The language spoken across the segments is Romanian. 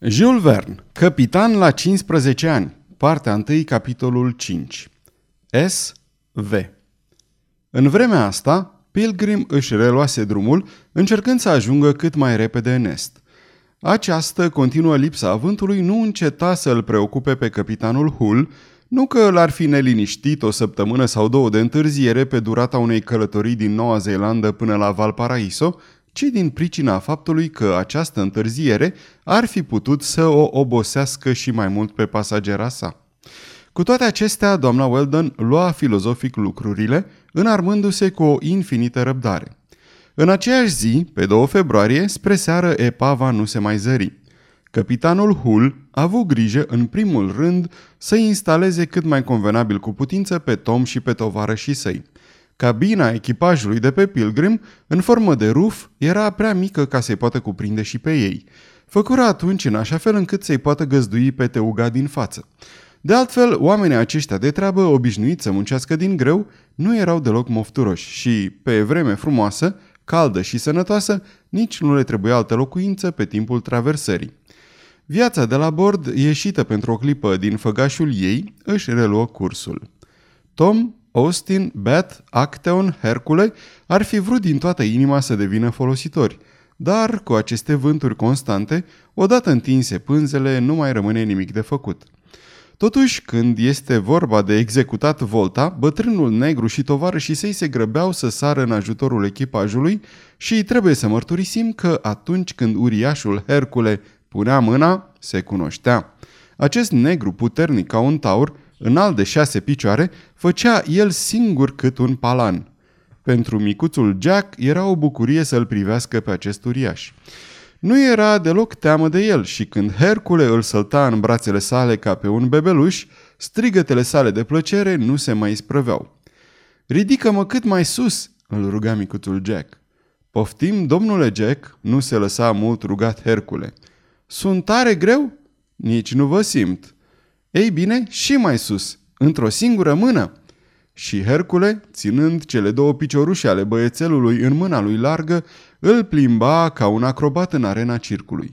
Jules Verne, capitan la 15 ani, partea 1, capitolul 5. S. V. În vremea asta, Pilgrim își reluase drumul, încercând să ajungă cât mai repede în est. Această continuă lipsa avântului nu înceta să îl preocupe pe capitanul Hull, nu că l-ar fi neliniștit o săptămână sau două de întârziere pe durata unei călătorii din Noua Zeelandă până la Valparaiso, ci din pricina faptului că această întârziere ar fi putut să o obosească și mai mult pe pasagera sa. Cu toate acestea, doamna Weldon lua filozofic lucrurile, înarmându-se cu o infinită răbdare. În aceeași zi, pe 2 februarie, spre seară, epava nu se mai zări. Capitanul Hull a avut grijă, în primul rând, să instaleze cât mai convenabil cu putință pe Tom și pe tovarășii săi – Cabina echipajului de pe Pilgrim, în formă de ruf, era prea mică ca să-i poată cuprinde și pe ei. Făcură atunci în așa fel încât să-i poată găzdui pe teuga din față. De altfel, oamenii aceștia de treabă, obișnuiți să muncească din greu, nu erau deloc mofturoși și, pe vreme frumoasă, caldă și sănătoasă, nici nu le trebuia altă locuință pe timpul traversării. Viața de la bord, ieșită pentru o clipă din făgașul ei, își reluă cursul. Tom Austin, Beth, Acteon, Hercule ar fi vrut din toată inima să devină folositori, dar cu aceste vânturi constante, odată întinse pânzele, nu mai rămâne nimic de făcut. Totuși, când este vorba de executat volta, bătrânul negru și tovarășii săi se grăbeau să sară în ajutorul echipajului și trebuie să mărturisim că atunci când uriașul Hercule punea mâna, se cunoștea. Acest negru puternic ca un taur înalt de șase picioare, făcea el singur cât un palan. Pentru micuțul Jack era o bucurie să-l privească pe acest uriaș. Nu era deloc teamă de el și când Hercule îl sălta în brațele sale ca pe un bebeluș, strigătele sale de plăcere nu se mai sprăveau. Ridică-mă cât mai sus!" îl ruga micuțul Jack. Poftim, domnule Jack, nu se lăsa mult rugat Hercule. Sunt tare greu? Nici nu vă simt. Ei bine, și mai sus, într-o singură mână. Și Hercule, ținând cele două piciorușe ale băiețelului în mâna lui largă, îl plimba ca un acrobat în arena circului.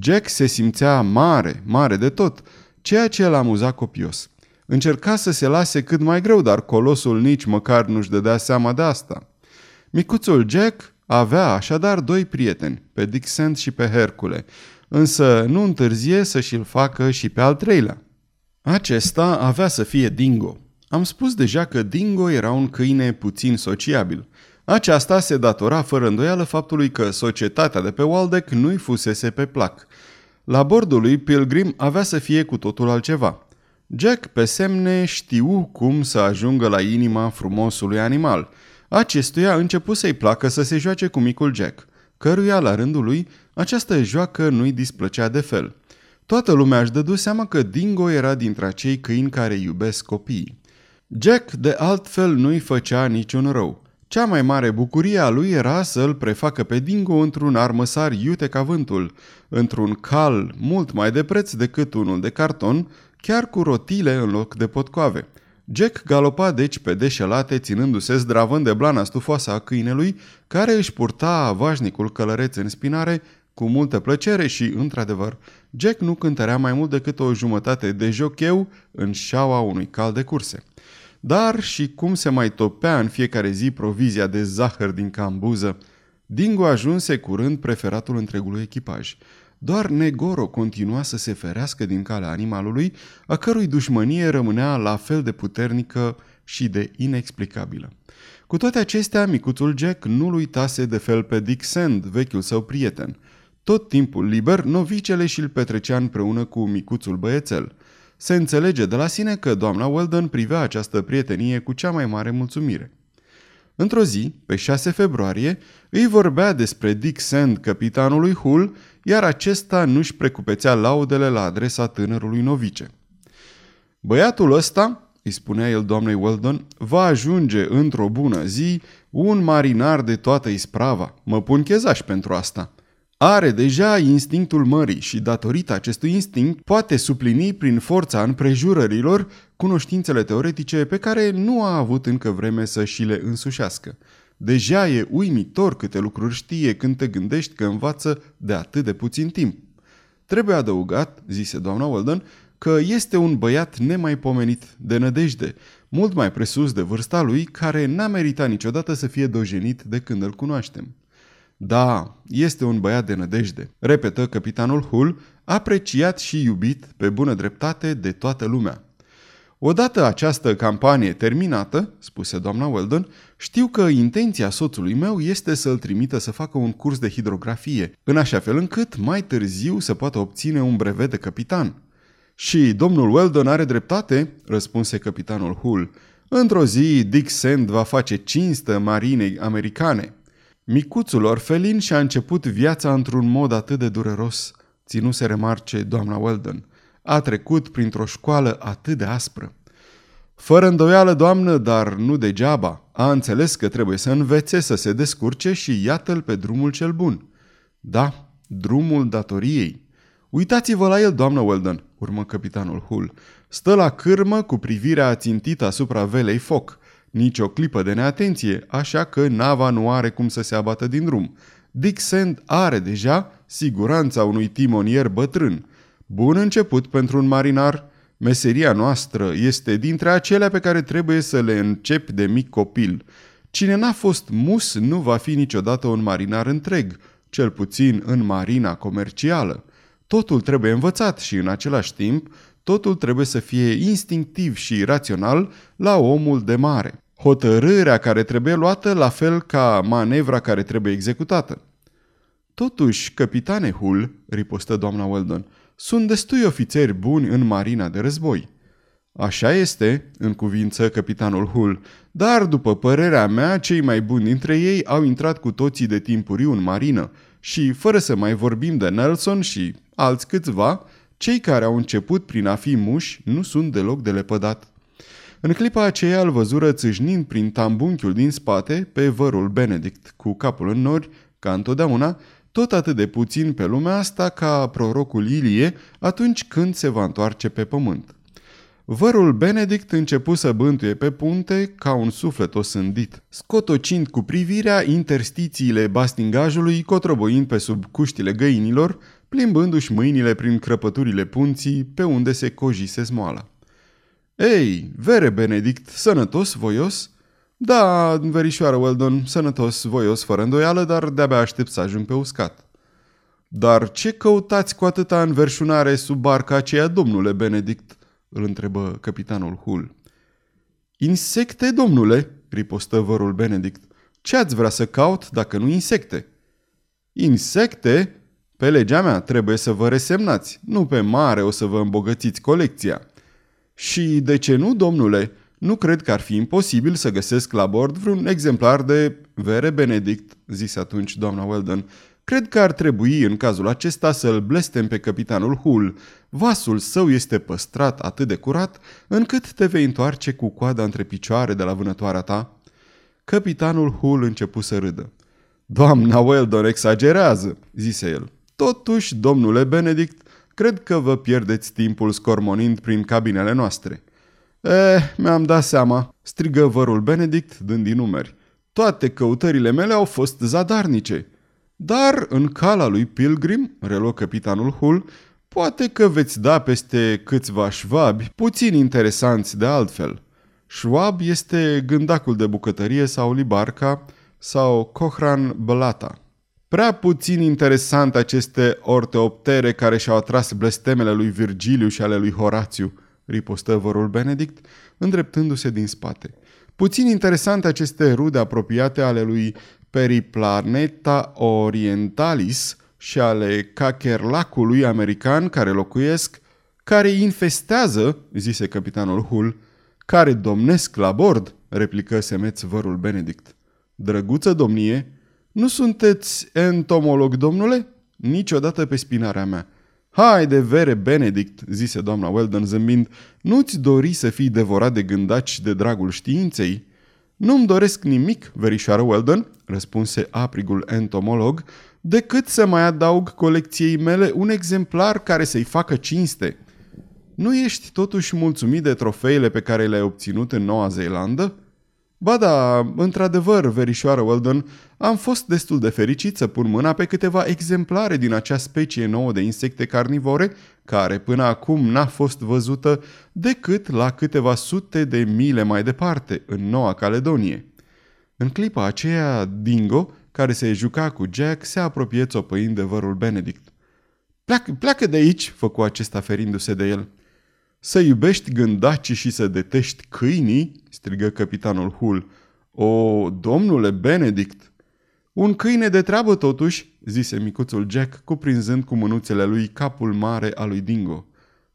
Jack se simțea mare, mare de tot, ceea ce îl amuza copios. Încerca să se lase cât mai greu, dar colosul nici măcar nu-și dădea seama de asta. Micuțul Jack avea așadar doi prieteni, pe Dick Sand și pe Hercule, însă nu întârzie să și-l facă și pe al treilea. Acesta avea să fie Dingo. Am spus deja că Dingo era un câine puțin sociabil. Aceasta se datora fără îndoială faptului că societatea de pe Waldeck nu-i fusese pe plac. La bordul lui Pilgrim avea să fie cu totul altceva. Jack pe semne știu cum să ajungă la inima frumosului animal. Acestuia a început să-i placă să se joace cu micul Jack, căruia la rândul lui această joacă nu-i displăcea de fel – Toată lumea își dădu seama că Dingo era dintre acei câini care iubesc copiii. Jack, de altfel, nu-i făcea niciun rău. Cea mai mare bucurie a lui era să-l prefacă pe Dingo într-un armăsar iute ca vântul, într-un cal mult mai de preț decât unul de carton, chiar cu rotile în loc de potcoave. Jack galopa deci pe deșelate, ținându-se zdravând de blana stufoasă a câinelui, care își purta vașnicul călăreț în spinare, cu multă plăcere și, într-adevăr, Jack nu cântărea mai mult decât o jumătate de jocheu în șaua unui cal de curse. Dar și cum se mai topea în fiecare zi provizia de zahăr din cambuză, Dingo ajunse curând preferatul întregului echipaj. Doar Negoro continua să se ferească din calea animalului, a cărui dușmănie rămânea la fel de puternică și de inexplicabilă. Cu toate acestea, micuțul Jack nu-l uitase de fel pe Dick Sand, vechiul său prieten – tot timpul liber, novicele și-l petrecea împreună cu micuțul băiețel. Se înțelege de la sine că doamna Weldon privea această prietenie cu cea mai mare mulțumire. Într-o zi, pe 6 februarie, îi vorbea despre Dick Sand capitanului Hull, iar acesta nu-și precupețea laudele la adresa tânărului novice. Băiatul ăsta, îi spunea el doamnei Weldon, va ajunge într-o bună zi un marinar de toată isprava. Mă pun chezaș pentru asta. Are deja instinctul mării și datorită acestui instinct poate suplini prin forța împrejurărilor cunoștințele teoretice pe care nu a avut încă vreme să și le însușească. Deja e uimitor câte lucruri știe când te gândești că învață de atât de puțin timp. Trebuie adăugat, zise doamna Weldon, că este un băiat nemaipomenit de nădejde, mult mai presus de vârsta lui, care n-a meritat niciodată să fie dojenit de când îl cunoaștem. Da, este un băiat de nădejde, repetă capitanul Hull, apreciat și iubit pe bună dreptate de toată lumea. Odată această campanie terminată, spuse doamna Weldon, știu că intenția soțului meu este să-l trimită să facă un curs de hidrografie, în așa fel încât mai târziu să poată obține un brevet de capitan. Și domnul Weldon are dreptate, răspunse capitanul Hull. Într-o zi, Dick Sand va face cinstă marinei americane. Micuțul orfelin și-a început viața într-un mod atât de dureros, ținuse remarce doamna Weldon. A trecut printr-o școală atât de aspră. Fără îndoială, doamnă, dar nu degeaba. A înțeles că trebuie să învețe să se descurce și iată-l pe drumul cel bun. Da, drumul datoriei. Uitați-vă la el, doamnă Weldon, urmă capitanul Hull. Stă la cârmă cu privirea țintită asupra velei foc. Nici o clipă de neatenție, așa că nava nu are cum să se abată din drum. Dick Sand are deja siguranța unui timonier bătrân. Bun început pentru un marinar. Meseria noastră este dintre acelea pe care trebuie să le începi de mic copil. Cine n-a fost mus nu va fi niciodată un marinar întreg, cel puțin în marina comercială. Totul trebuie învățat și în același timp totul trebuie să fie instinctiv și rațional la omul de mare. Hotărârea care trebuie luată la fel ca manevra care trebuie executată. Totuși, capitane Hull, ripostă doamna Weldon, sunt destui ofițeri buni în marina de război. Așa este, în cuvință capitanul Hull, dar, după părerea mea, cei mai buni dintre ei au intrat cu toții de timpuriu în marină și, fără să mai vorbim de Nelson și alți câțiva, cei care au început prin a fi muși nu sunt deloc de lepădat. În clipa aceea îl văzură țâșnind prin tambunchiul din spate pe vărul Benedict, cu capul în nori, ca întotdeauna, tot atât de puțin pe lumea asta ca prorocul Ilie atunci când se va întoarce pe pământ. Vărul Benedict începu să bântuie pe punte ca un suflet osândit, scotocind cu privirea interstițiile bastingajului, cotroboind pe sub cuștile găinilor, plimbându-și mâinile prin crăpăturile punții pe unde se cojise smoala. Ei, vere Benedict, sănătos, voios?" Da, verișoară Weldon, sănătos, voios, fără îndoială, dar de-abia aștept să ajung pe uscat." Dar ce căutați cu atâta înverșunare sub barca aceea, domnule Benedict?" îl întrebă capitanul Hull. Insecte, domnule?" ripostă vărul Benedict. Ce ați vrea să caut dacă nu insecte?" Insecte? Pe legea mea trebuie să vă resemnați. Nu pe mare o să vă îmbogățiți colecția." Și de ce nu, domnule? Nu cred că ar fi imposibil să găsesc la bord vreun exemplar de vere Benedict, zise atunci doamna Weldon. Cred că ar trebui în cazul acesta să-l blestem pe capitanul Hull. Vasul său este păstrat atât de curat încât te vei întoarce cu coada între picioare de la vânătoarea ta. Capitanul Hull începu să râdă. Doamna Weldon exagerează, zise el. Totuși, domnule Benedict, cred că vă pierdeți timpul scormonind prin cabinele noastre. Eh, mi-am dat seama, strigă vărul Benedict dând din numeri. Toate căutările mele au fost zadarnice. Dar în cala lui Pilgrim, reluă capitanul Hull, poate că veți da peste câțiva șvabi, puțin interesanți de altfel. Schwab este gândacul de bucătărie sau libarca sau Cochran Blata. Prea puțin interesant aceste orteoptere care și-au atras blestemele lui Virgiliu și ale lui Horațiu, ripostă vărul Benedict, îndreptându-se din spate. Puțin interesant aceste rude apropiate ale lui Periplaneta Orientalis și ale cacherlacului american care locuiesc, care infestează, zise capitanul Hull, care domnesc la bord, replică semeț vărul Benedict. Drăguță domnie, nu sunteți entomolog, domnule? Niciodată pe spinarea mea. Haide, vere, Benedict, zise doamna Weldon zâmbind, nu-ți dori să fii devorat de gândaci de dragul științei? Nu-mi doresc nimic, verișoară Weldon, răspunse aprigul entomolog, decât să mai adaug colecției mele un exemplar care să-i facă cinste. Nu ești totuși mulțumit de trofeile pe care le-ai obținut în Noua Zeelandă? Ba da, într-adevăr, verișoară Weldon, am fost destul de fericit să pun mâna pe câteva exemplare din acea specie nouă de insecte carnivore, care până acum n-a fost văzută decât la câteva sute de mile mai departe, în Noua Caledonie. În clipa aceea, Dingo, care se juca cu Jack, se apropie țopăind de vărul Benedict. Pleacă, pleacă de aici, făcu acesta ferindu-se de el. Să iubești gândacii și să detești câinii? strigă capitanul Hull. O, domnule Benedict! Un câine de treabă totuși, zise micuțul Jack, cuprinzând cu mânuțele lui capul mare al lui Dingo.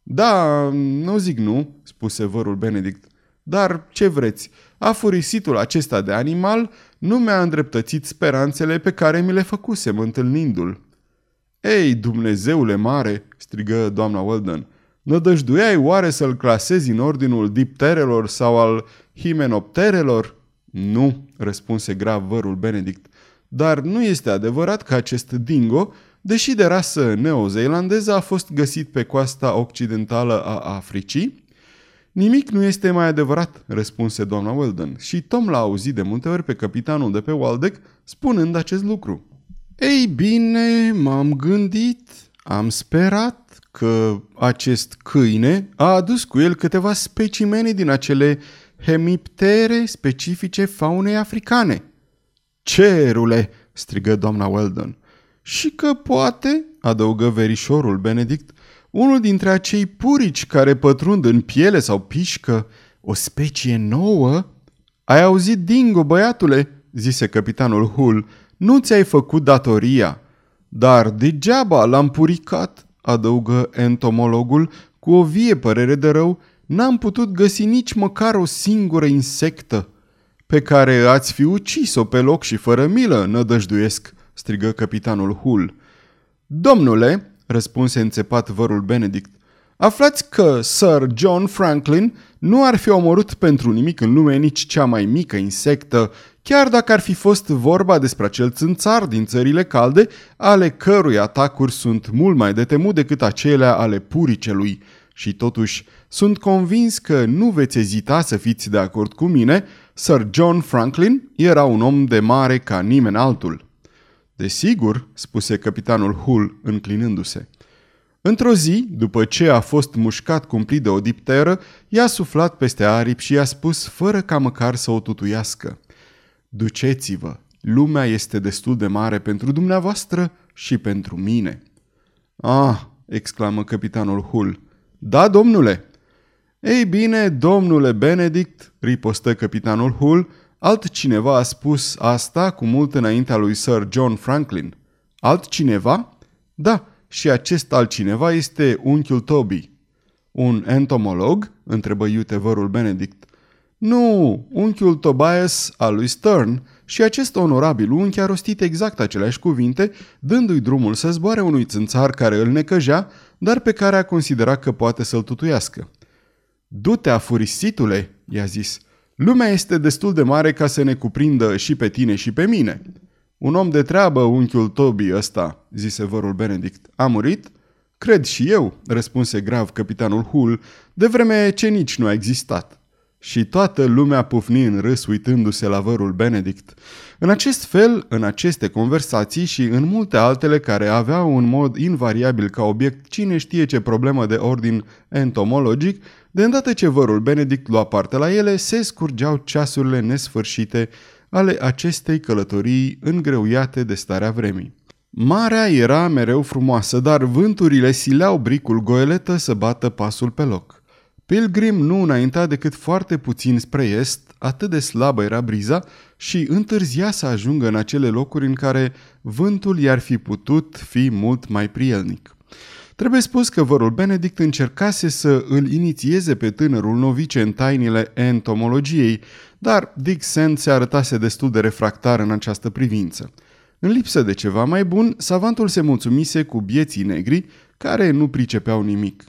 Da, nu zic nu, spuse vărul Benedict. Dar ce vreți, afurisitul acesta de animal nu mi-a îndreptățit speranțele pe care mi le făcusem întâlnindu-l. Ei, Dumnezeule mare, strigă doamna Weldon, nădăjduiai oare să-l clasezi în ordinul dipterelor sau al himenopterelor? Nu, răspunse grav vărul Benedict, dar nu este adevărat că acest dingo, deși de rasă neozeelandeză, a fost găsit pe coasta occidentală a Africii? Nimic nu este mai adevărat, răspunse doamna Weldon și Tom l-a auzit de multe ori pe capitanul de pe Waldeck spunând acest lucru. Ei bine, m-am gândit, am sperat că acest câine a adus cu el câteva specimene din acele hemiptere specifice faunei africane. Cerule, strigă doamna Weldon. Și că poate, adăugă verișorul Benedict, unul dintre acei purici care pătrund în piele sau pișcă, o specie nouă? Ai auzit, Dingo, băiatule, zise capitanul Hull, nu ți-ai făcut datoria. Dar degeaba l-am puricat, adăugă entomologul cu o vie părere de rău, n-am putut găsi nici măcar o singură insectă. Pe care ați fi ucis-o pe loc și fără milă, nădăjduiesc, strigă capitanul Hull. Domnule, răspunse înțepat vărul Benedict, aflați că Sir John Franklin nu ar fi omorât pentru nimic în lume nici cea mai mică insectă, chiar dacă ar fi fost vorba despre acel țânțar din țările calde, ale cărui atacuri sunt mult mai de temut decât acelea ale puricelui. Și totuși, sunt convins că nu veți ezita să fiți de acord cu mine, Sir John Franklin era un om de mare ca nimeni altul. Desigur, spuse capitanul Hull înclinându-se. Într-o zi, după ce a fost mușcat cumplit de o dipteră, i-a suflat peste aripi și i-a spus fără ca măcar să o tutuiască. Duceți-vă, lumea este destul de mare pentru dumneavoastră și pentru mine. Ah, exclamă capitanul Hull. Da, domnule. Ei bine, domnule Benedict, ripostă capitanul Hull, altcineva a spus asta cu mult înaintea lui Sir John Franklin. Altcineva? Da, și acest altcineva este unchiul Toby. Un entomolog? întrebă iute vărul Benedict. Nu, unchiul Tobias al lui Stern și acest onorabil unchi a rostit exact aceleași cuvinte, dându-i drumul să zboare unui țânțar care îl necăjea, dar pe care a considerat că poate să-l tutuiască. Du-te, afurisitule, i-a zis. Lumea este destul de mare ca să ne cuprindă și pe tine și pe mine. Un om de treabă, unchiul Toby ăsta, zise vărul Benedict. A murit? Cred și eu, răspunse grav capitanul Hull, de vreme ce nici nu a existat. Și toată lumea pufni în râs uitându-se la vărul Benedict. În acest fel, în aceste conversații și în multe altele care aveau un mod invariabil ca obiect cine știe ce problemă de ordin entomologic, de îndată ce vărul Benedict lua parte la ele, se scurgeau ceasurile nesfârșite ale acestei călătorii îngreuiate de starea vremii. Marea era mereu frumoasă, dar vânturile sileau bricul goeletă să bată pasul pe loc. Pilgrim nu înainta decât foarte puțin spre est, atât de slabă era briza și întârzia să ajungă în acele locuri în care vântul i-ar fi putut fi mult mai prielnic. Trebuie spus că vărul Benedict încercase să îl inițieze pe tânărul novice în tainile entomologiei, dar Dick Sand se arătase destul de refractar în această privință. În lipsă de ceva mai bun, savantul se mulțumise cu bieții negri, care nu pricepeau nimic.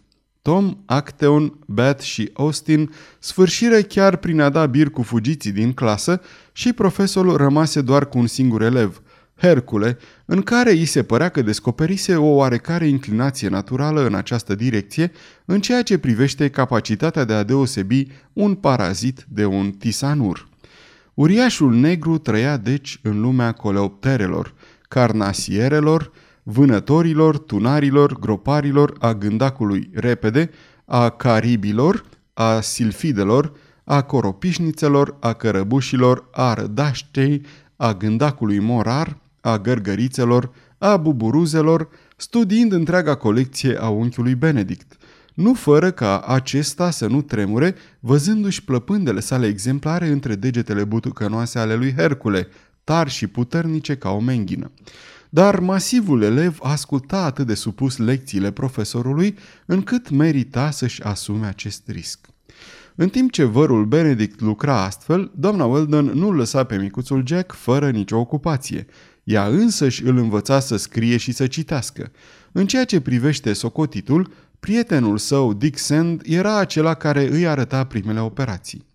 Tom, Acteon, Bat și Austin sfârșire chiar prin a da bir cu fugiții din clasă și profesorul rămase doar cu un singur elev – Hercule, în care îi se părea că descoperise o oarecare inclinație naturală în această direcție în ceea ce privește capacitatea de a deosebi un parazit de un tisanur. Uriașul negru trăia deci în lumea coleopterelor, carnasierelor, vânătorilor, tunarilor, groparilor, a gândacului repede, a caribilor, a silfidelor, a coropișnițelor, a cărăbușilor, a rădaștei, a gândacului morar, a gărgărițelor, a buburuzelor, studiind întreaga colecție a unchiului Benedict, nu fără ca acesta să nu tremure, văzându-și plăpândele sale exemplare între degetele butucănoase ale lui Hercule, tari și puternice ca o menghină. Dar masivul elev asculta atât de supus lecțiile profesorului, încât merita să-și asume acest risc. În timp ce vărul Benedict lucra astfel, doamna Weldon nu lăsa pe micuțul Jack fără nicio ocupație. Ea însăși îl învăța să scrie și să citească. În ceea ce privește socotitul, prietenul său, Dick Sand, era acela care îi arăta primele operații.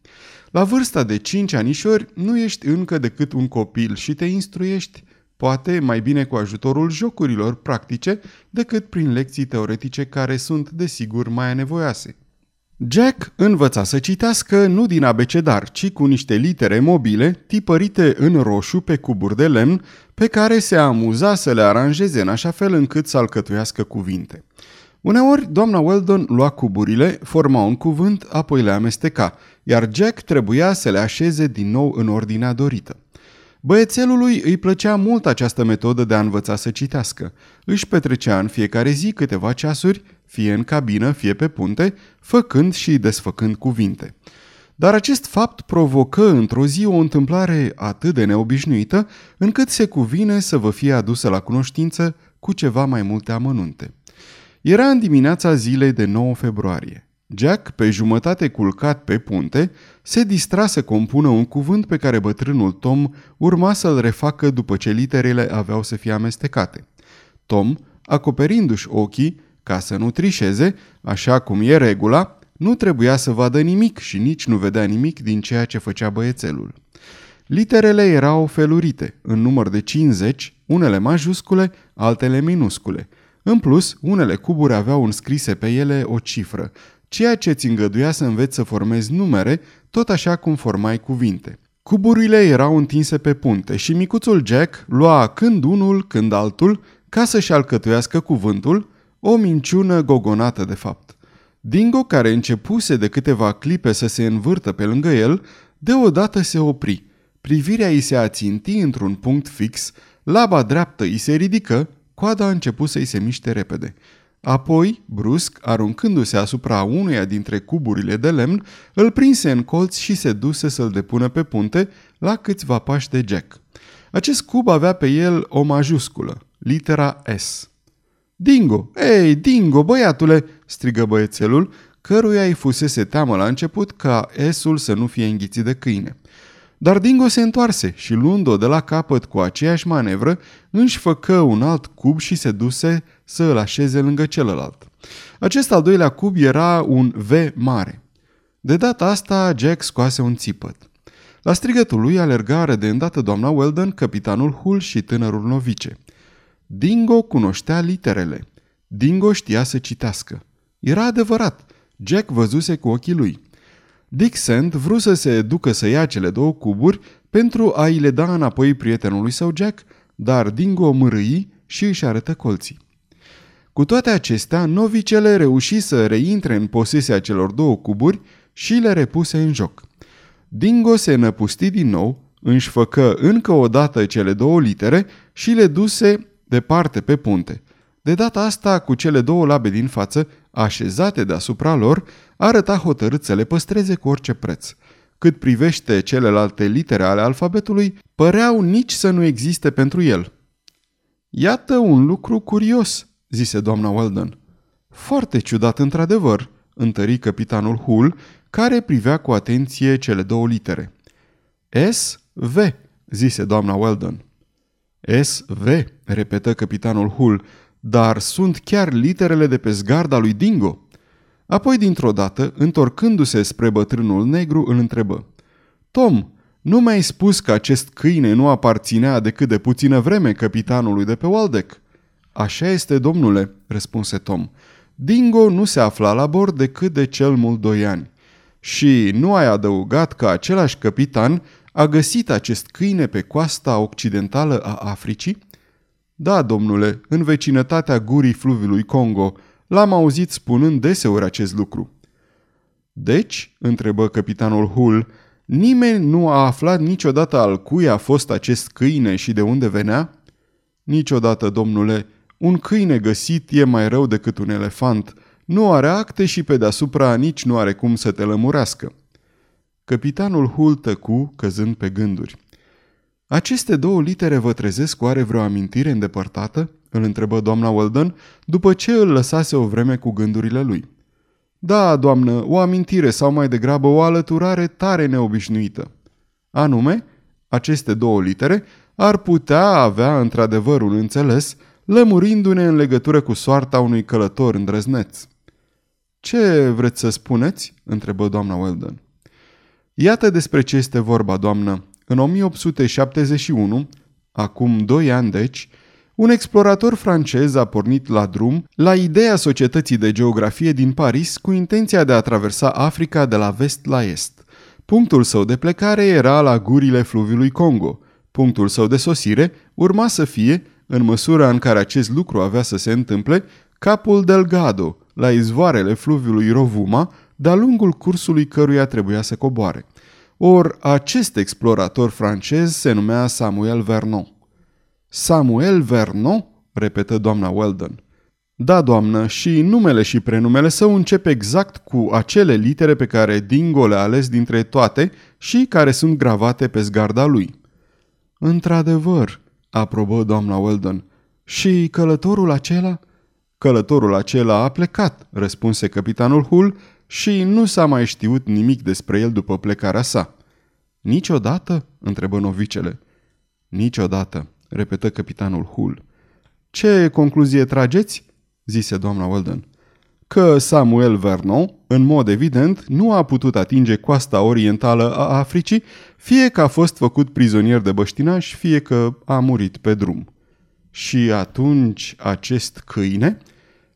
La vârsta de 5 anișori nu ești încă decât un copil și te instruiești, poate mai bine cu ajutorul jocurilor practice decât prin lecții teoretice care sunt, desigur, mai anevoioase. Jack învăța să citească nu din abecedar, ci cu niște litere mobile tipărite în roșu pe cuburi de lemn, pe care se amuza să le aranjeze în așa fel încât să alcătuiască cuvinte. Uneori, doamna Weldon lua cuburile, forma un cuvânt, apoi le amesteca, iar Jack trebuia să le așeze din nou în ordinea dorită. Băiețelului îi plăcea mult această metodă de a învăța să citească. Își petrecea în fiecare zi câteva ceasuri, fie în cabină, fie pe punte, făcând și desfăcând cuvinte. Dar acest fapt provocă într-o zi o întâmplare atât de neobișnuită, încât se cuvine să vă fie adusă la cunoștință cu ceva mai multe amănunte. Era în dimineața zilei de 9 februarie. Jack, pe jumătate culcat pe punte, se distra să compună un cuvânt pe care bătrânul Tom urma să-l refacă după ce literele aveau să fie amestecate. Tom, acoperindu-și ochii, ca să nu trișeze, așa cum e regula, nu trebuia să vadă nimic și nici nu vedea nimic din ceea ce făcea băiețelul. Literele erau felurite, în număr de 50, unele majuscule, altele minuscule. În plus, unele cuburi aveau înscrise pe ele o cifră, ceea ce ți îngăduia să înveți să formezi numere, tot așa cum formai cuvinte. Cuburile erau întinse pe punte și micuțul Jack lua când unul, când altul, ca să-și alcătuiască cuvântul, o minciună gogonată de fapt. Dingo, care începuse de câteva clipe să se învârtă pe lângă el, deodată se opri. Privirea îi se aținti într-un punct fix, laba dreaptă îi se ridică, coada a început să-i se miște repede. Apoi, brusc, aruncându-se asupra unuia dintre cuburile de lemn, îl prinse în colț și se duse să-l depună pe punte la câțiva pași de Jack. Acest cub avea pe el o majusculă, litera S. Dingo! Ei, Dingo, băiatule!" strigă băiețelul, căruia îi fusese teamă la început ca S-ul să nu fie înghițit de câine. Dar Dingo se întoarse și luând-o de la capăt cu aceeași manevră, își făcă un alt cub și se duse să îl așeze lângă celălalt. Acest al doilea cub era un V mare. De data asta, Jack scoase un țipăt. La strigătul lui alergară de îndată doamna Weldon, capitanul Hull și tânărul novice. Dingo cunoștea literele. Dingo știa să citească. Era adevărat. Jack văzuse cu ochii lui. Dick Sand vrut să se ducă să ia cele două cuburi pentru a-i le da înapoi prietenului său Jack, dar Dingo mărâi și își arătă colții. Cu toate acestea, novicele reuși să reintre în posesia celor două cuburi și le repuse în joc. Dingo se năpusti din nou, își făcă încă o dată cele două litere și le duse departe pe punte. De data asta, cu cele două labe din față, așezate deasupra lor, arăta hotărât să le păstreze cu orice preț. Cât privește celelalte litere ale alfabetului, păreau nici să nu existe pentru el. Iată un lucru curios, zise doamna Weldon. Foarte ciudat într-adevăr, întări capitanul Hull, care privea cu atenție cele două litere. S, V, zise doamna Weldon. S, V, repetă capitanul Hull, dar sunt chiar literele de pe zgarda lui Dingo. Apoi, dintr-o dată, întorcându-se spre bătrânul negru, îl întrebă. Tom, nu mi-ai spus că acest câine nu aparținea decât de puțină vreme capitanului de pe Waldeck? Așa este, domnule, răspunse Tom. Dingo nu se afla la bord decât de cel mult doi ani. Și nu ai adăugat că același capitan a găsit acest câine pe coasta occidentală a Africii? Da, domnule, în vecinătatea gurii fluviului Congo. L-am auzit spunând deseori acest lucru. Deci, întrebă capitanul Hull, nimeni nu a aflat niciodată al cui a fost acest câine și de unde venea? Niciodată, domnule, un câine găsit e mai rău decât un elefant. Nu are acte și pe deasupra nici nu are cum să te lămurească. Capitanul Hull tăcu, căzând pe gânduri. Aceste două litere vă trezesc oare vreo amintire îndepărtată? Îl întrebă doamna Weldon, după ce îl lăsase o vreme cu gândurile lui. Da, doamnă, o amintire sau mai degrabă o alăturare tare neobișnuită. Anume, aceste două litere ar putea avea într-adevăr un înțeles, lămurindu-ne în legătură cu soarta unui călător îndrăzneț. Ce vreți să spuneți?" întrebă doamna Weldon. Iată despre ce este vorba, doamnă. În 1871, acum doi ani deci, un explorator francez a pornit la drum la ideea Societății de Geografie din Paris cu intenția de a traversa Africa de la vest la est. Punctul său de plecare era la gurile fluviului Congo. Punctul său de sosire urma să fie, în măsura în care acest lucru avea să se întâmple, capul Delgado, la izvoarele fluviului Rovuma, de-a lungul cursului căruia trebuia să coboare. Or, acest explorator francez se numea Samuel Vernon. Samuel Vernon? repetă doamna Weldon. Da, doamnă, și numele și prenumele său încep exact cu acele litere pe care Dingo le-a ales dintre toate și care sunt gravate pe zgarda lui. Într-adevăr, aprobă doamna Weldon. Și călătorul acela? Călătorul acela a plecat, răspunse capitanul Hull și nu s-a mai știut nimic despre el după plecarea sa. Niciodată? întrebă novicele. Niciodată, repetă capitanul Hull. Ce concluzie trageți? zise doamna Weldon. Că Samuel Vernon, în mod evident, nu a putut atinge coasta orientală a Africii, fie că a fost făcut prizonier de băștinaș, fie că a murit pe drum. Și atunci acest câine?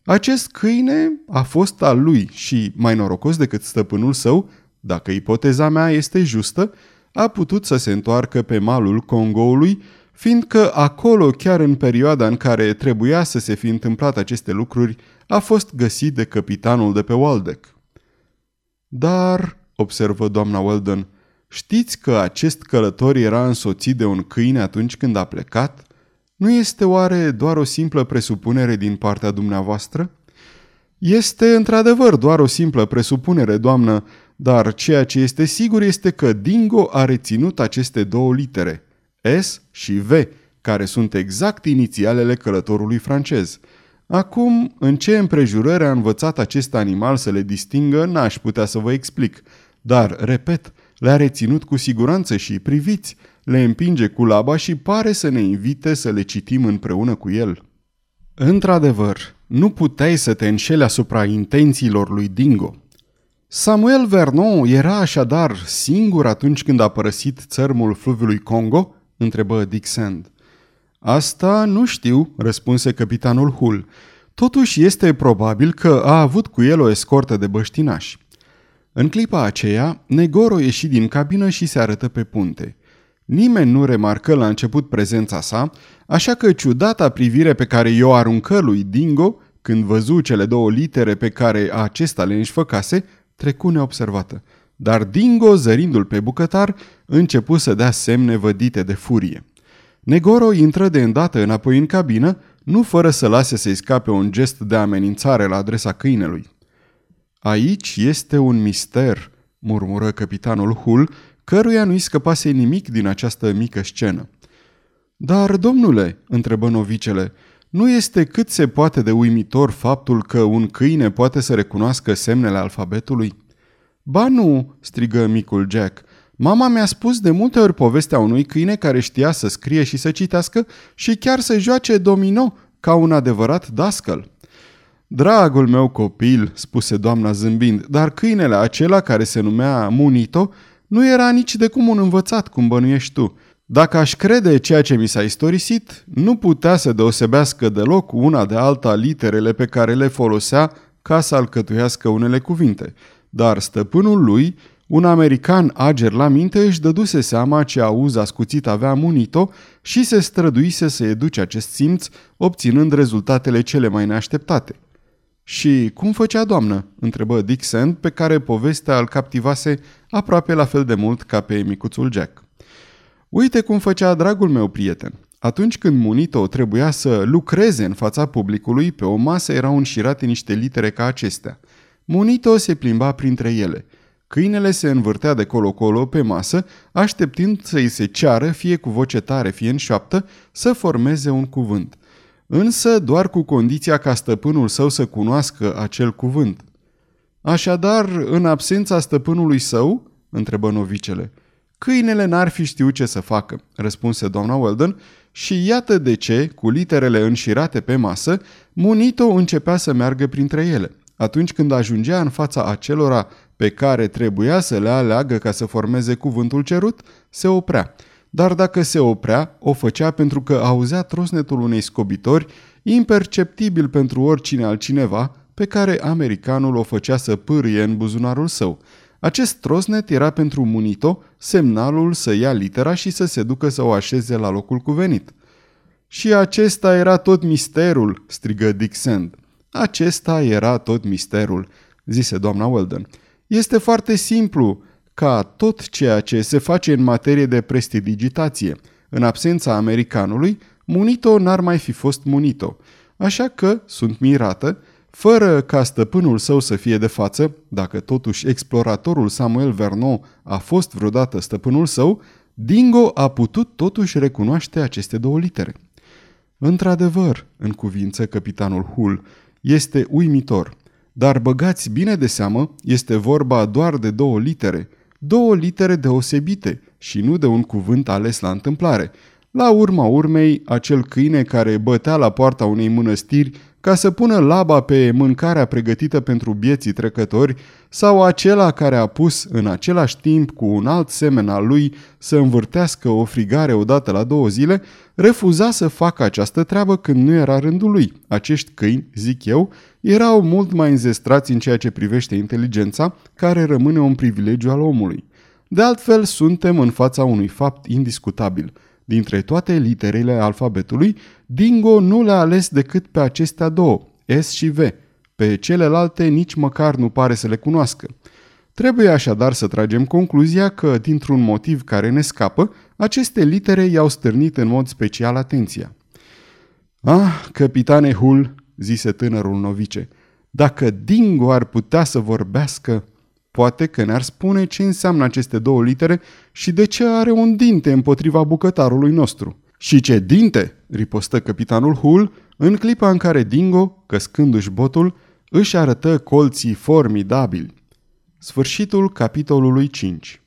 Acest câine a fost al lui și, mai norocos decât stăpânul său, dacă ipoteza mea este justă, a putut să se întoarcă pe malul Congoului, fiindcă acolo, chiar în perioada în care trebuia să se fi întâmplat aceste lucruri, a fost găsit de capitanul de pe Waldeck. Dar, observă doamna Weldon, știți că acest călător era însoțit de un câine atunci când a plecat? Nu este oare doar o simplă presupunere din partea dumneavoastră? Este într-adevăr doar o simplă presupunere, doamnă, dar ceea ce este sigur este că Dingo a reținut aceste două litere, S și V, care sunt exact inițialele călătorului francez. Acum, în ce împrejurări a învățat acest animal să le distingă, n-aș putea să vă explic. Dar, repet, le-a reținut cu siguranță și priviți, le împinge cu laba și pare să ne invite să le citim împreună cu el. Într-adevăr, nu puteai să te înșeli asupra intențiilor lui Dingo. Samuel Vernon era așadar singur atunci când a părăsit țărmul fluviului Congo? Întrebă Dick Sand. Asta nu știu, răspunse capitanul Hull. Totuși este probabil că a avut cu el o escortă de băștinași. În clipa aceea, Negoro ieși din cabină și se arătă pe punte. Nimeni nu remarcă la început prezența sa, așa că ciudata privire pe care i-o aruncă lui Dingo, când văzu cele două litere pe care acesta le înșfăcase, trecu neobservată. Dar Dingo, zărindu-l pe bucătar, începu să dea semne vădite de furie. Negoro intră de îndată înapoi în cabină, nu fără să lase să-i scape un gest de amenințare la adresa câinelui. Aici este un mister, murmură capitanul Hull, căruia nu-i scăpase nimic din această mică scenă. Dar, domnule, întrebă novicele, nu este cât se poate de uimitor faptul că un câine poate să recunoască semnele alfabetului? Ba nu, strigă micul Jack. Mama mi-a spus de multe ori povestea unui câine care știa să scrie și să citească și chiar să joace domino ca un adevărat dascăl. Dragul meu copil, spuse doamna zâmbind, dar câinele acela care se numea Munito nu era nici de cum un învățat, cum bănuiești tu. Dacă aș crede ceea ce mi s-a istorisit, nu putea să deosebească deloc una de alta literele pe care le folosea ca să alcătuiască unele cuvinte. Dar stăpânul lui, Un american ager la minte își dăduse seama ce auz ascuțit avea Munito și se străduise să educe acest simț, obținând rezultatele cele mai neașteptate. Și cum făcea doamnă?" întrebă Dick Sand, pe care povestea îl captivase aproape la fel de mult ca pe micuțul Jack. Uite cum făcea dragul meu prieten. Atunci când Munito trebuia să lucreze în fața publicului, pe o masă erau înșirate niște litere ca acestea. Munito se plimba printre ele. Câinele se învârtea de colo-colo pe masă, așteptând să-i se ceară, fie cu voce tare, fie în șoaptă, să formeze un cuvânt. Însă doar cu condiția ca stăpânul său să cunoască acel cuvânt. Așadar, în absența stăpânului său, întrebă novicele, câinele n-ar fi știut ce să facă, răspunse doamna Weldon, și iată de ce, cu literele înșirate pe masă, Munito începea să meargă printre ele. Atunci când ajungea în fața acelora pe care trebuia să le aleagă ca să formeze cuvântul cerut, se oprea. Dar dacă se oprea, o făcea pentru că auzea trosnetul unei scobitori, imperceptibil pentru oricine altcineva, pe care americanul o făcea să pârie în buzunarul său. Acest trosnet era pentru Munito semnalul să ia litera și să se ducă să o așeze la locul cuvenit. Și acesta era tot misterul, strigă Dick Sand. Acesta era tot misterul, zise doamna Weldon. Este foarte simplu, ca tot ceea ce se face în materie de prestidigitație. În absența americanului, Munito n-ar mai fi fost Munito. Așa că, sunt mirată, fără ca stăpânul său să fie de față, dacă totuși exploratorul Samuel Vernon a fost vreodată stăpânul său, Dingo a putut totuși recunoaște aceste două litere. Într-adevăr, în cuvință capitanul Hull, este uimitor, dar băgați bine de seamă, este vorba doar de două litere, două litere deosebite și nu de un cuvânt ales la întâmplare. La urma urmei, acel câine care bătea la poarta unei mănăstiri ca să pună laba pe mâncarea pregătită pentru bieții trecători sau acela care a pus în același timp cu un alt semen al lui să învârtească o frigare odată la două zile, refuza să facă această treabă când nu era rândul lui. Acești câini, zic eu, erau mult mai înzestrați în ceea ce privește inteligența, care rămâne un privilegiu al omului. De altfel, suntem în fața unui fapt indiscutabil – Dintre toate literele alfabetului, Dingo nu le-a ales decât pe acestea două, S și V. Pe celelalte nici măcar nu pare să le cunoască. Trebuie așadar să tragem concluzia că, dintr-un motiv care ne scapă, aceste litere i-au stârnit în mod special atenția. Ah, capitane Hull, zise tânărul novice, dacă Dingo ar putea să vorbească... Poate că ne-ar spune ce înseamnă aceste două litere și de ce are un dinte împotriva bucătarului nostru. Și ce dinte? ripostă capitanul Hull în clipa în care Dingo, căscându-și botul, își arătă colții formidabili. Sfârșitul capitolului 5